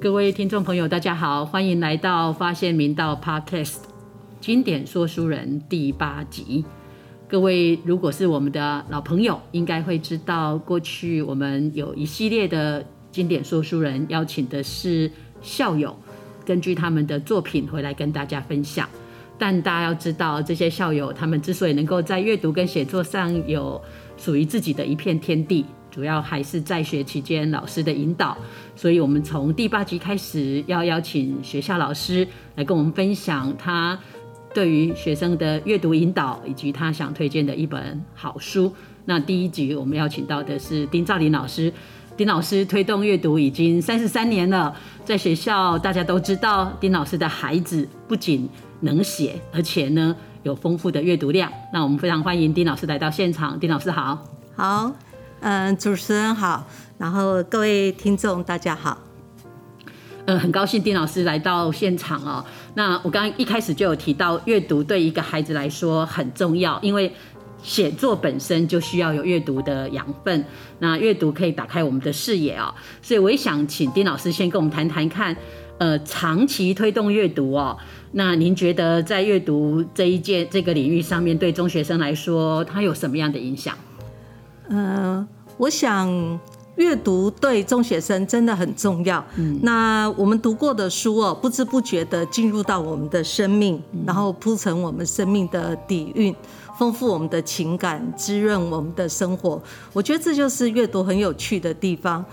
各位听众朋友，大家好，欢迎来到发现明道 Podcast 经典说书人第八集。各位如果是我们的老朋友，应该会知道，过去我们有一系列的经典说书人，邀请的是校友，根据他们的作品回来跟大家分享。但大家要知道，这些校友他们之所以能够在阅读跟写作上有属于自己的一片天地，主要还是在学期间老师的引导。所以，我们从第八集开始，要邀请学校老师来跟我们分享他对于学生的阅读引导，以及他想推荐的一本好书。那第一集我们邀请到的是丁兆林老师。丁老师推动阅读已经三十三年了，在学校大家都知道，丁老师的孩子不仅能写，而且呢有丰富的阅读量。那我们非常欢迎丁老师来到现场。丁老师好，好，嗯，主持人好。然后各位听众大家好，呃，很高兴丁老师来到现场哦。那我刚刚一开始就有提到，阅读对一个孩子来说很重要，因为写作本身就需要有阅读的养分。那阅读可以打开我们的视野哦，所以我也想请丁老师先跟我们谈谈看，呃，长期推动阅读哦。那您觉得在阅读这一件这个领域上面，对中学生来说，它有什么样的影响？呃，我想。阅读对中学生真的很重要。嗯，那我们读过的书哦，不知不觉的进入到我们的生命，然后铺成我们生命的底蕴，丰富我们的情感，滋润我们的生活。我觉得这就是阅读很有趣的地方。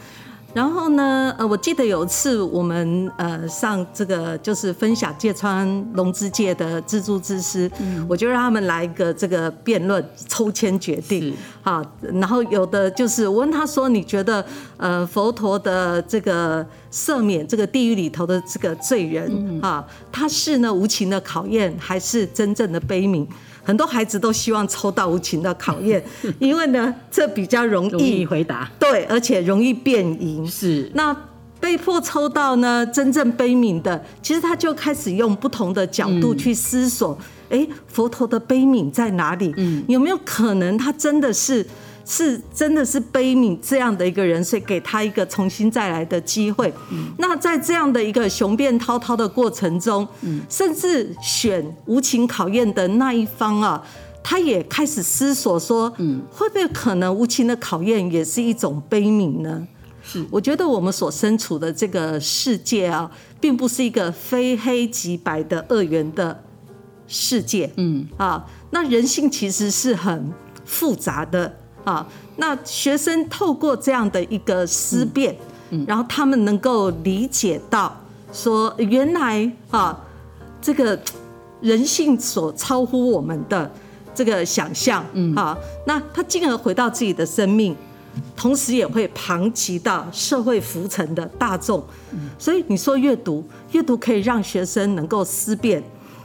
然后呢，呃，我记得有一次我们呃上这个就是分享芥川龙之介的蜘蛛之师，我就让他们来一个这个辩论，抽签决定，好，然后有的就是我问他说，你觉得呃佛陀的这个赦免这个地狱里头的这个罪人啊，他是呢无情的考验，还是真正的悲悯？很多孩子都希望抽到无情的考验，因为呢，这比较容易回答。对，而且容易变赢。是。那被迫抽到呢，真正悲悯的，其实他就开始用不同的角度去思索：哎，佛陀的悲悯在哪里？嗯，有没有可能他真的是？是真的是悲悯这样的一个人，所以给他一个重新再来的机会。那在这样的一个雄辩滔滔的过程中，甚至选无情考验的那一方啊，他也开始思索说：，嗯会不会可能无情的考验也是一种悲悯呢？是，我觉得我们所身处的这个世界啊，并不是一个非黑即白的二元的世界。嗯，啊，那人性其实是很复杂的。啊，那学生透过这样的一个思辨，然后他们能够理解到，说原来啊，这个人性所超乎我们的这个想象，啊，那他进而回到自己的生命，同时也会旁及到社会浮沉的大众，所以你说阅读，阅读可以让学生能够思辨，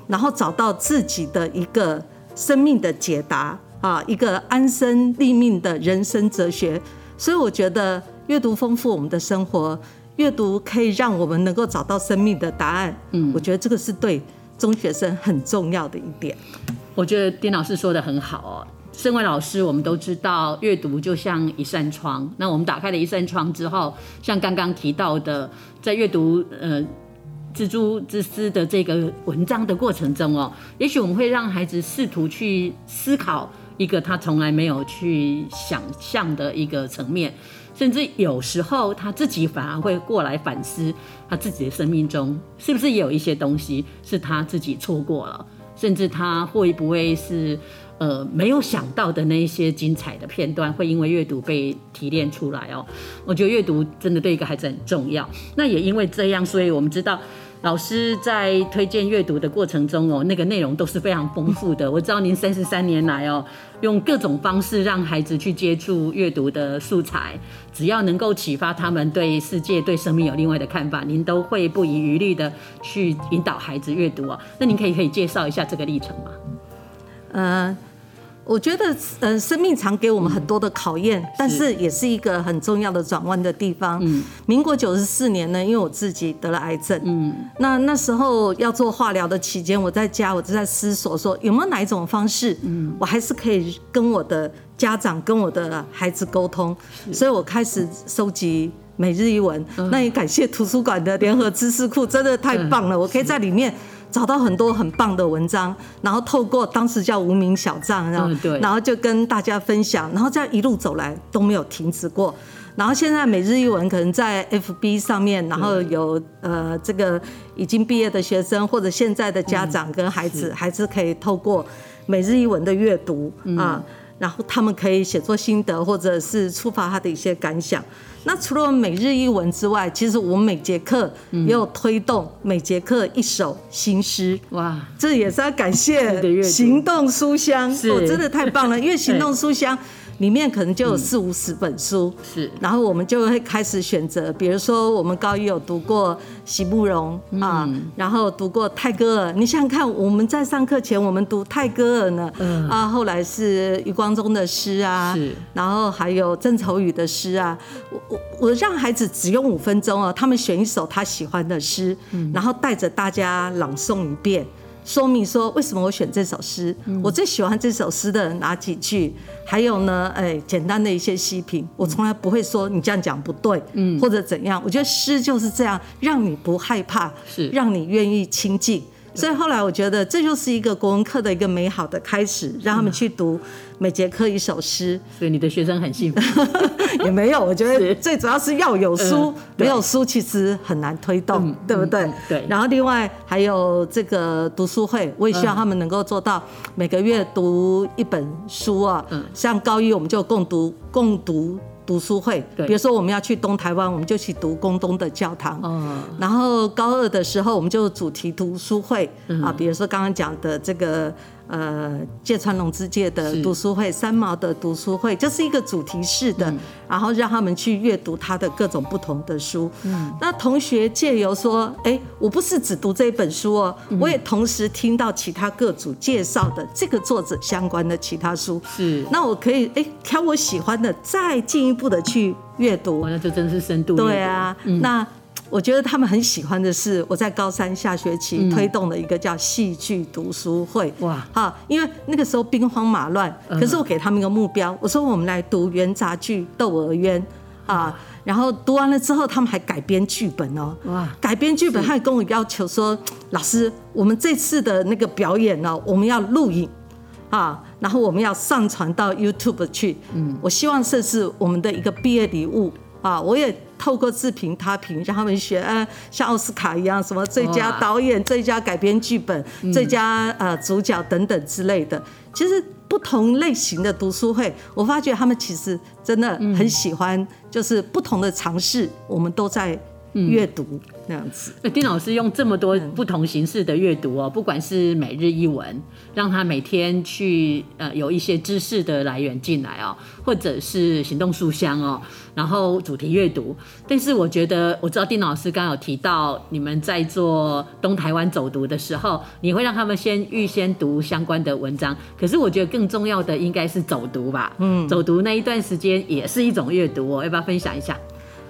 然后找到自己的一个生命的解答。啊，一个安身立命的人生哲学，所以我觉得阅读丰富我们的生活，阅读可以让我们能够找到生命的答案。嗯，我觉得这个是对中学生很重要的一点。我觉得丁老师说的很好哦。身为老师，我们都知道阅读就像一扇窗，那我们打开了一扇窗之后，像刚刚提到的，在阅读呃蜘蛛之丝的这个文章的过程中哦，也许我们会让孩子试图去思考。一个他从来没有去想象的一个层面，甚至有时候他自己反而会过来反思他自己的生命中是不是有一些东西是他自己错过了，甚至他会不会是呃没有想到的那一些精彩的片段会因为阅读被提炼出来哦。我觉得阅读真的对一个孩子很重要。那也因为这样，所以我们知道。老师在推荐阅读的过程中哦，那个内容都是非常丰富的。我知道您三十三年来哦，用各种方式让孩子去接触阅读的素材，只要能够启发他们对世界、对生命有另外的看法，您都会不遗余力的去引导孩子阅读哦。那您可以可以介绍一下这个历程吗？嗯，我觉得，呃，生命常给我们很多的考验，但是也是一个很重要的转弯的地方。嗯，民国九十四年呢，因为我自己得了癌症，嗯，那那时候要做化疗的期间，我在家我就在思索说，有没有哪一种方式，嗯，我还是可以跟我的家长、跟我的孩子沟通，所以我开始收集每日一文。那也感谢图书馆的联合知识库，真的太棒了，我可以在里面。找到很多很棒的文章，然后透过当时叫无名小账，然后然后就跟大家分享，然后这样一路走来都没有停止过。然后现在每日一文可能在 FB 上面，然后有呃这个已经毕业的学生或者现在的家长跟孩子，还是可以透过每日一文的阅读啊。然后他们可以写作心得，或者是触发他的一些感想。那除了每日一文之外，其实我们每节课也有推动每节课一首新诗。哇，这也是要感谢 行动书香，我真的太棒了，因为行动书香。里面可能就有四五十本书，是，然后我们就会开始选择，比如说我们高一有读过席慕容啊，然后读过泰戈尔。你想想看，我们在上课前我们读泰戈尔呢，啊，后来是余光中的诗啊，是，然后还有郑愁予的诗啊。我我我让孩子只用五分钟哦，他们选一首他喜欢的诗，然后带着大家朗诵一遍。说明说为什么我选这首诗，我最喜欢这首诗的哪几句？还有呢，哎，简单的一些细评，我从来不会说你这样讲不对，嗯，或者怎样。我觉得诗就是这样，让你不害怕，是让你愿意亲近。所以后来我觉得这就是一个国文课的一个美好的开始，让他们去读每节课一首诗。所以你的学生很幸福，也没有。我觉得最主要是要有书，没有书其实很难推动，对不对？对。然后另外还有这个读书会，我也希望他们能够做到每个月读一本书啊。嗯。像高一我们就共读共读。读书会，比如说我们要去东台湾，我们就去读宫东的教堂。哦。然后高二的时候，我们就主题读书会啊，比如说刚刚讲的这个。呃，芥川龙之介的读书会，三毛的读书会，就是一个主题式的，然后让他们去阅读他的各种不同的书。嗯，那同学借由说，哎，我不是只读这一本书哦，我也同时听到其他各组介绍的这个作者相关的其他书。是，那我可以哎挑我喜欢的，再进一步的去阅读。那这真是深度。对啊，那。我觉得他们很喜欢的是我在高三下学期推动的一个叫戏剧读书会。哇，哈，因为那个时候兵荒马乱，可是我给他们一个目标，我说我们来读元杂剧《窦娥冤》啊，然后读完了之后，他们还改编剧本哦。哇，改编剧本，他还跟我要求说，老师，我们这次的那个表演呢，我们要录影啊，然后我们要上传到 YouTube 去。嗯，我希望这是我们的一个毕业礼物啊，我也。透过自评他评，让他们学，呃，像奥斯卡一样，什么最佳导演、最佳改编剧本、最佳呃主角等等之类的。其实不同类型的读书会，我发觉他们其实真的很喜欢，就是不同的尝试，我们都在。阅读那样子，那丁老师用这么多不同形式的阅读哦，不管是每日一文，让他每天去呃有一些知识的来源进来哦，或者是行动书香哦，然后主题阅读。但是我觉得，我知道丁老师刚刚有提到，你们在做东台湾走读的时候，你会让他们先预先读相关的文章。可是我觉得更重要的应该是走读吧，嗯，走读那一段时间也是一种阅读哦，要不要分享一下？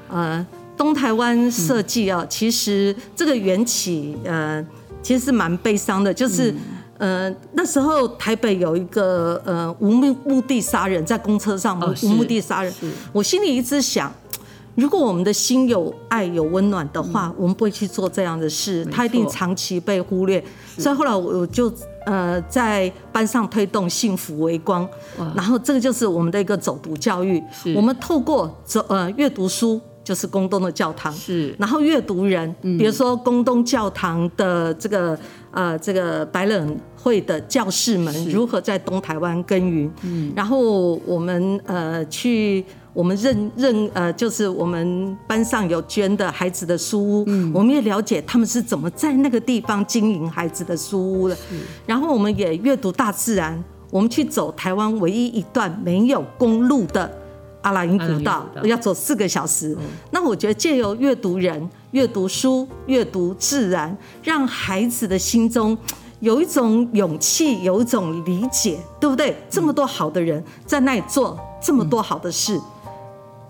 呃。东台湾设计啊，其实这个缘起，呃，其实是蛮悲伤的。就是，呃，那时候台北有一个呃无目目的杀人，在公车上无目的杀人。我心里一直想，如果我们的心有爱有温暖的话，我们不会去做这样的事。他一定长期被忽略。所以后来我就呃在班上推动幸福微光，然后这个就是我们的一个走读教育。我们透过走呃阅读书。就是宫东的教堂，是，然后阅读人，比如说宫东教堂的这个呃这个白冷会的教士们如何在东台湾耕耘，嗯，然后我们呃去我们认认呃就是我们班上有捐的孩子的书屋，嗯，我们也了解他们是怎么在那个地方经营孩子的书屋的，然后我们也阅读大自然，我们去走台湾唯一一段没有公路的。阿拉因古道要走四个小时，那我觉得借由阅读人、阅读书、阅读自然，让孩子的心中有一种勇气，有一种理解，对不对？这么多好的人在那里做这么多好的事，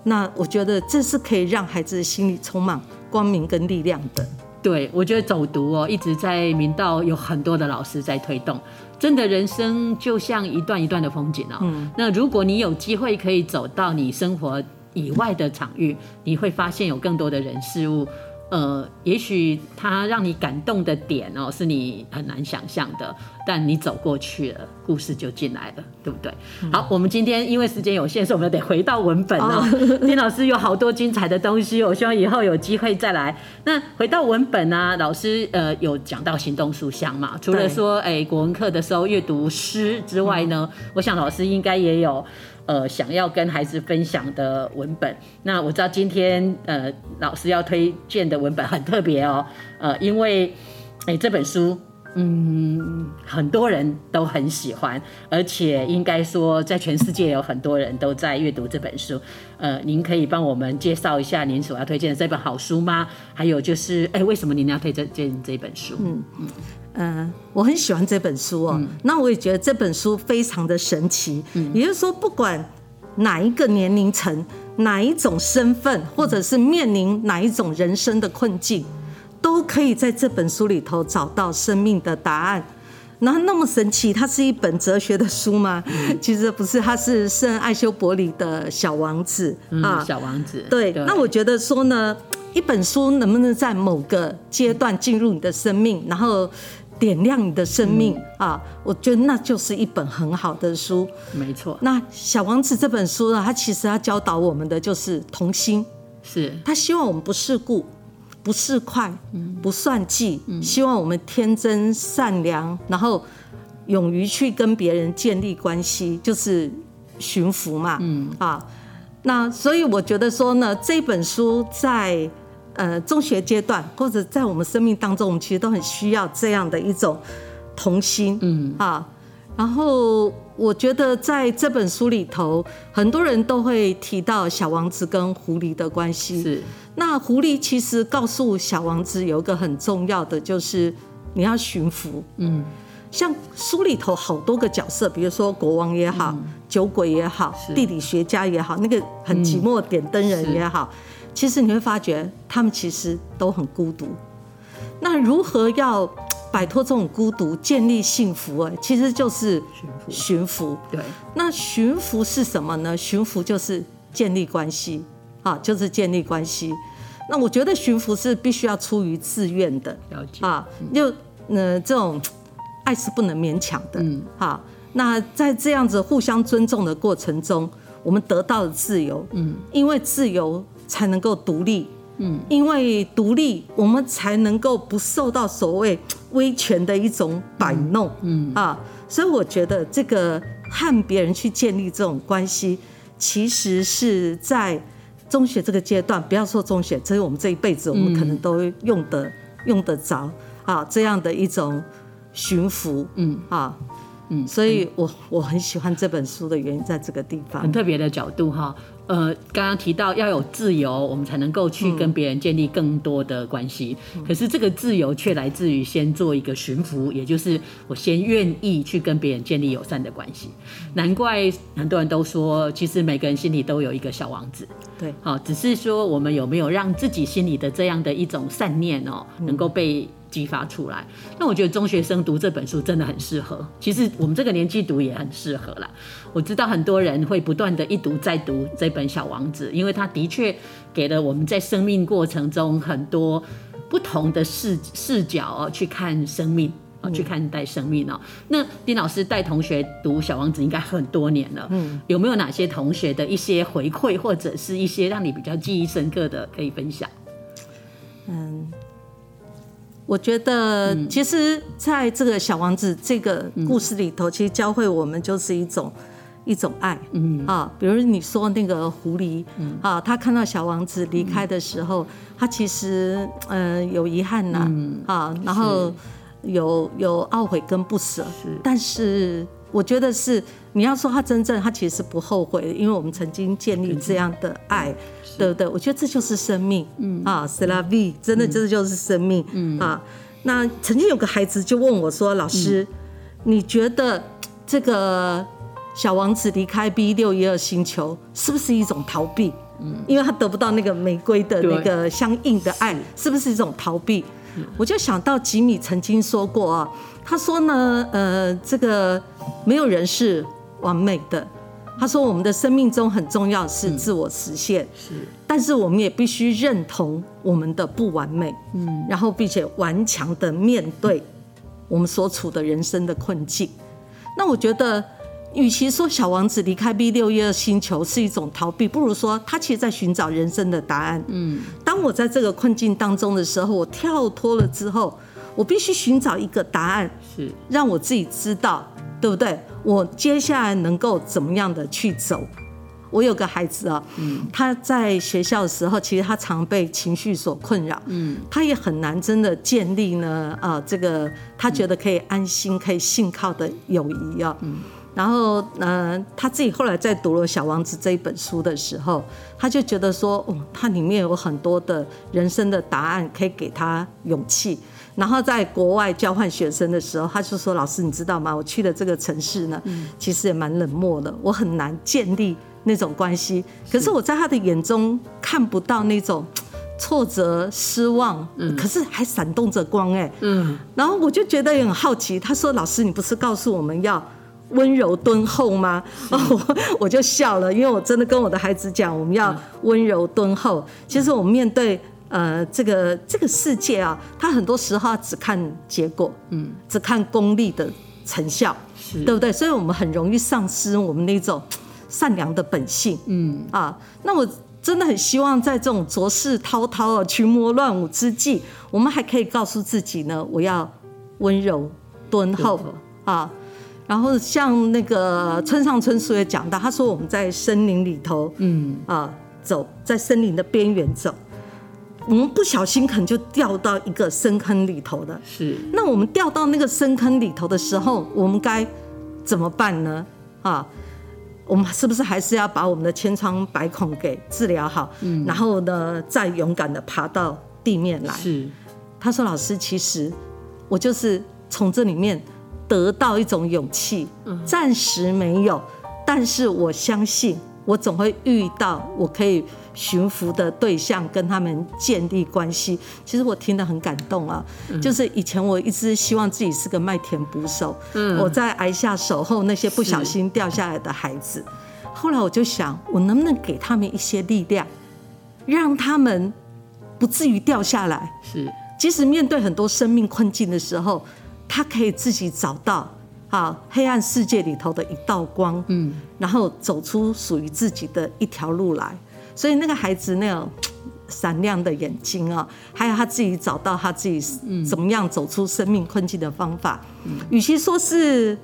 那我觉得这是可以让孩子的心里充满光明跟力量的。对，我觉得走读哦，一直在明道有很多的老师在推动。真的，人生就像一段一段的风景哦。嗯。那如果你有机会可以走到你生活以外的场域，你会发现有更多的人事物。呃，也许他让你感动的点哦，是你很难想象的，但你走过去了，故事就进来了，对不对？好，我们今天因为时间有限，所以我们得回到文本哦。丁老师有好多精彩的东西，我希望以后有机会再来。那回到文本呢，老师呃有讲到行动书香嘛？除了说哎国文课的时候阅读诗之外呢，我想老师应该也有。呃，想要跟孩子分享的文本，那我知道今天呃老师要推荐的文本很特别哦，呃，因为哎这本书嗯很多人都很喜欢，而且应该说在全世界有很多人都在阅读这本书，呃，您可以帮我们介绍一下您所要推荐的这本好书吗？还有就是哎为什么您要推荐这本书？嗯嗯。嗯，我很喜欢这本书哦。那我也觉得这本书非常的神奇。嗯，也就是说，不管哪一个年龄层、哪一种身份，或者是面临哪一种人生的困境，都可以在这本书里头找到生命的答案。然后那么神奇，它是一本哲学的书吗？其实不是，它是圣艾修伯里的小王子啊，小王子。对，那我觉得说呢，一本书能不能在某个阶段进入你的生命，然后。点亮你的生命啊！我觉得那就是一本很好的书。没错。那《小王子》这本书呢，它其实它教导我们的就是童心。是。他希望我们不世故，不世侩，不算计，希望我们天真善良，然后勇于去跟别人建立关系，就是驯服嘛。嗯。啊，那所以我觉得说呢，这本书在。呃，中学阶段或者在我们生命当中，我们其实都很需要这样的一种童心，嗯啊。然后我觉得在这本书里头，很多人都会提到小王子跟狐狸的关系。是。那狐狸其实告诉小王子有一个很重要的，就是你要驯服。嗯。像书里头好多个角色，比如说国王也好，酒鬼也好，地理学家也好，那个很寂寞点灯人也好。其实你会发觉，他们其实都很孤独。那如何要摆脱这种孤独，建立幸福？哎，其实就是驯服。对。那驯服是什么呢？驯服就是建立关系啊，就是建立关系。那我觉得驯服是必须要出于自愿的。了解。啊，就呃这种爱是不能勉强的。嗯。好，那在这样子互相尊重的过程中，我们得到了自由。嗯。因为自由。才能够独立，嗯，因为独立，我们才能够不受到所谓威权的一种摆弄，嗯。啊，所以我觉得这个和别人去建立这种关系，其实是在中学这个阶段，不要说中学，这是我们这一辈子，我们可能都用得用得着啊，这样的一种驯服，嗯。啊。嗯，所以我我很喜欢这本书的原因在这个地方，很特别的角度哈。呃，刚刚提到要有自由，我们才能够去跟别人建立更多的关系。可是这个自由却来自于先做一个驯服，也就是我先愿意去跟别人建立友善的关系。难怪很多人都说，其实每个人心里都有一个小王子。对，好，只是说我们有没有让自己心里的这样的一种善念哦，能够被。激发出来，那我觉得中学生读这本书真的很适合。其实我们这个年纪读也很适合啦。我知道很多人会不断的一读再读这本《小王子》，因为他的确给了我们在生命过程中很多不同的视视角哦，去看生命啊，去看待生命哦。那丁老师带同学读《小王子》应该很多年了，嗯，有没有哪些同学的一些回馈，或者是一些让你比较记忆深刻的可以分享？嗯。我觉得，其实在这个小王子这个故事里头，其实教会我们就是一种一种爱，嗯。啊，比如你说那个狐狸，啊，他看到小王子离开的时候，他其实嗯有遗憾呐，啊，然后有有懊悔跟不舍，但是我觉得是你要说他真正，他其实不后悔，因为我们曾经建立这样的爱。对不对？我觉得这就是生命，嗯啊 s l a v 真的这就是生命，嗯啊。那曾经有个孩子就问我说：“老师，你觉得这个小王子离开 B 六一二星球是不是一种逃避？嗯，因为他得不到那个玫瑰的那个相应的爱，是不是一种逃避？”我就想到吉米曾经说过啊，他说呢，呃，这个没有人是完美的。他说我们的生命中很重要是自我实现，是，但是我们也必须认同我们的不完美，嗯，然后并且顽强的面对我们所处的人生的困境。那我觉得，与其说小王子离开 B 六一二星球是一种逃避，不如说他其实在寻找人生的答案。嗯，当我在这个困境当中的时候，我跳脱了之后，我必须寻找一个答案，是让我自己知道。对不对？我接下来能够怎么样的去走？我有个孩子啊，他在学校的时候，其实他常被情绪所困扰，嗯，他也很难真的建立呢，啊，这个他觉得可以安心、可以信靠的友谊啊。然后，呃，他自己后来在读了《小王子》这一本书的时候，他就觉得说，哦，它里面有很多的人生的答案，可以给他勇气。然后在国外交换学生的时候，他就说：“老师，你知道吗？我去了这个城市呢，其实也蛮冷漠的，我很难建立那种关系。可是我在他的眼中看不到那种挫折、失望，可是还闪动着光。哎，嗯。然后我就觉得也很好奇。他说：‘老师，你不是告诉我们要温柔敦厚吗？’哦，我就笑了，因为我真的跟我的孩子讲，我们要温柔敦厚。其实我们面对。呃，这个这个世界啊，它很多时候只看结果，嗯，只看功利的成效，是，对不对？所以我们很容易丧失我们那种 善良的本性，嗯啊。那我真的很希望在这种浊世滔滔啊、群魔乱舞之际，我们还可以告诉自己呢，我要温柔敦厚啊。然后像那个村上春树也讲到，他说我们在森林里头，嗯啊，走在森林的边缘走。我们不小心可能就掉到一个深坑里头的，是。那我们掉到那个深坑里头的时候，我们该怎么办呢？啊，我们是不是还是要把我们的千疮百孔给治疗好？嗯。然后呢，再勇敢的爬到地面来。是。他说：“老师，其实我就是从这里面得到一种勇气，暂时没有，但是我相信。”我总会遇到我可以驯服的对象，跟他们建立关系。其实我听得很感动啊，就是以前我一直希望自己是个麦田捕手，我在挨下守候那些不小心掉下来的孩子。后来我就想，我能不能给他们一些力量，让他们不至于掉下来？是，即使面对很多生命困境的时候，他可以自己找到。啊，黑暗世界里头的一道光，嗯，然后走出属于自己的一条路来。所以那个孩子那种闪亮的眼睛啊，还有他自己找到他自己怎么样走出生命困境的方法。与其说是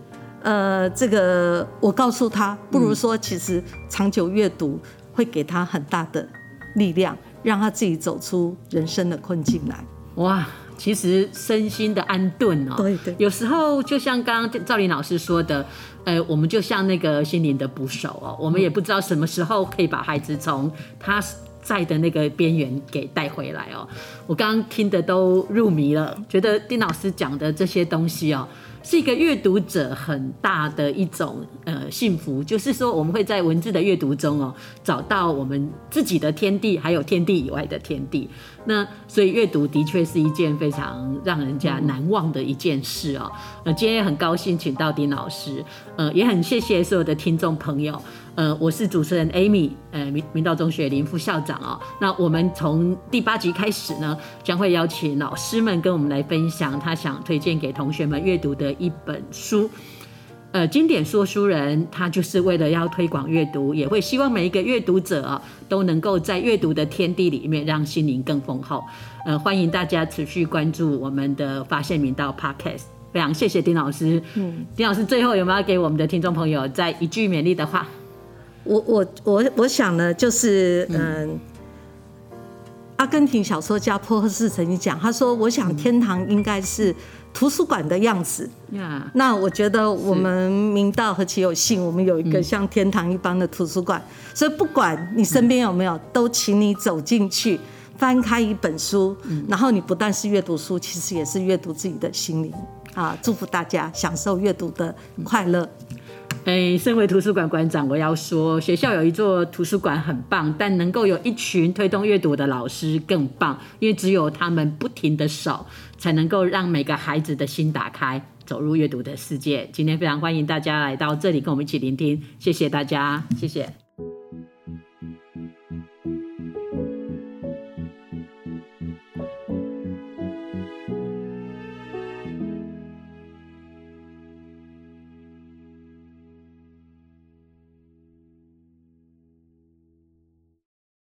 呃这个我告诉他，不如说其实长久阅读会给他很大的力量，让他自己走出人生的困境来。哇！其实身心的安顿哦，对对，有时候就像刚刚赵林老师说的，呃，我们就像那个心灵的捕手哦，我们也不知道什么时候可以把孩子从他在的那个边缘给带回来哦。我刚刚听的都入迷了，觉得丁老师讲的这些东西哦。是一个阅读者很大的一种呃幸福，就是说我们会在文字的阅读中哦找到我们自己的天地，还有天地以外的天地。那所以阅读的确是一件非常让人家难忘的一件事哦。呃，今天也很高兴请到丁老师，呃，也很谢谢所有的听众朋友。呃，我是主持人 Amy，呃，明明道中学林副校长哦。那我们从第八集开始呢，将会邀请老师们跟我们来分享他想推荐给同学们阅读的一本书。呃，经典说书人，他就是为了要推广阅读，也会希望每一个阅读者啊，都能够在阅读的天地里面让心灵更丰厚。呃，欢迎大家持续关注我们的发现明道 Podcast。非常谢谢丁老师。嗯，丁老师最后有没有给我们的听众朋友再一句勉励的话？我我我我想呢，就是嗯，阿根廷小说家波赫斯曾经讲，他说：“我想天堂应该是图书馆的样子。”那我觉得我们明道何其有幸，我们有一个像天堂一般的图书馆。所以不管你身边有没有，都请你走进去。翻开一本书，然后你不但是阅读书，其实也是阅读自己的心灵啊！祝福大家享受阅读的快乐。哎，身为图书馆馆长，我要说，学校有一座图书馆很棒，但能够有一群推动阅读的老师更棒，因为只有他们不停的手，才能够让每个孩子的心打开，走入阅读的世界。今天非常欢迎大家来到这里，跟我们一起聆听，谢谢大家，谢谢。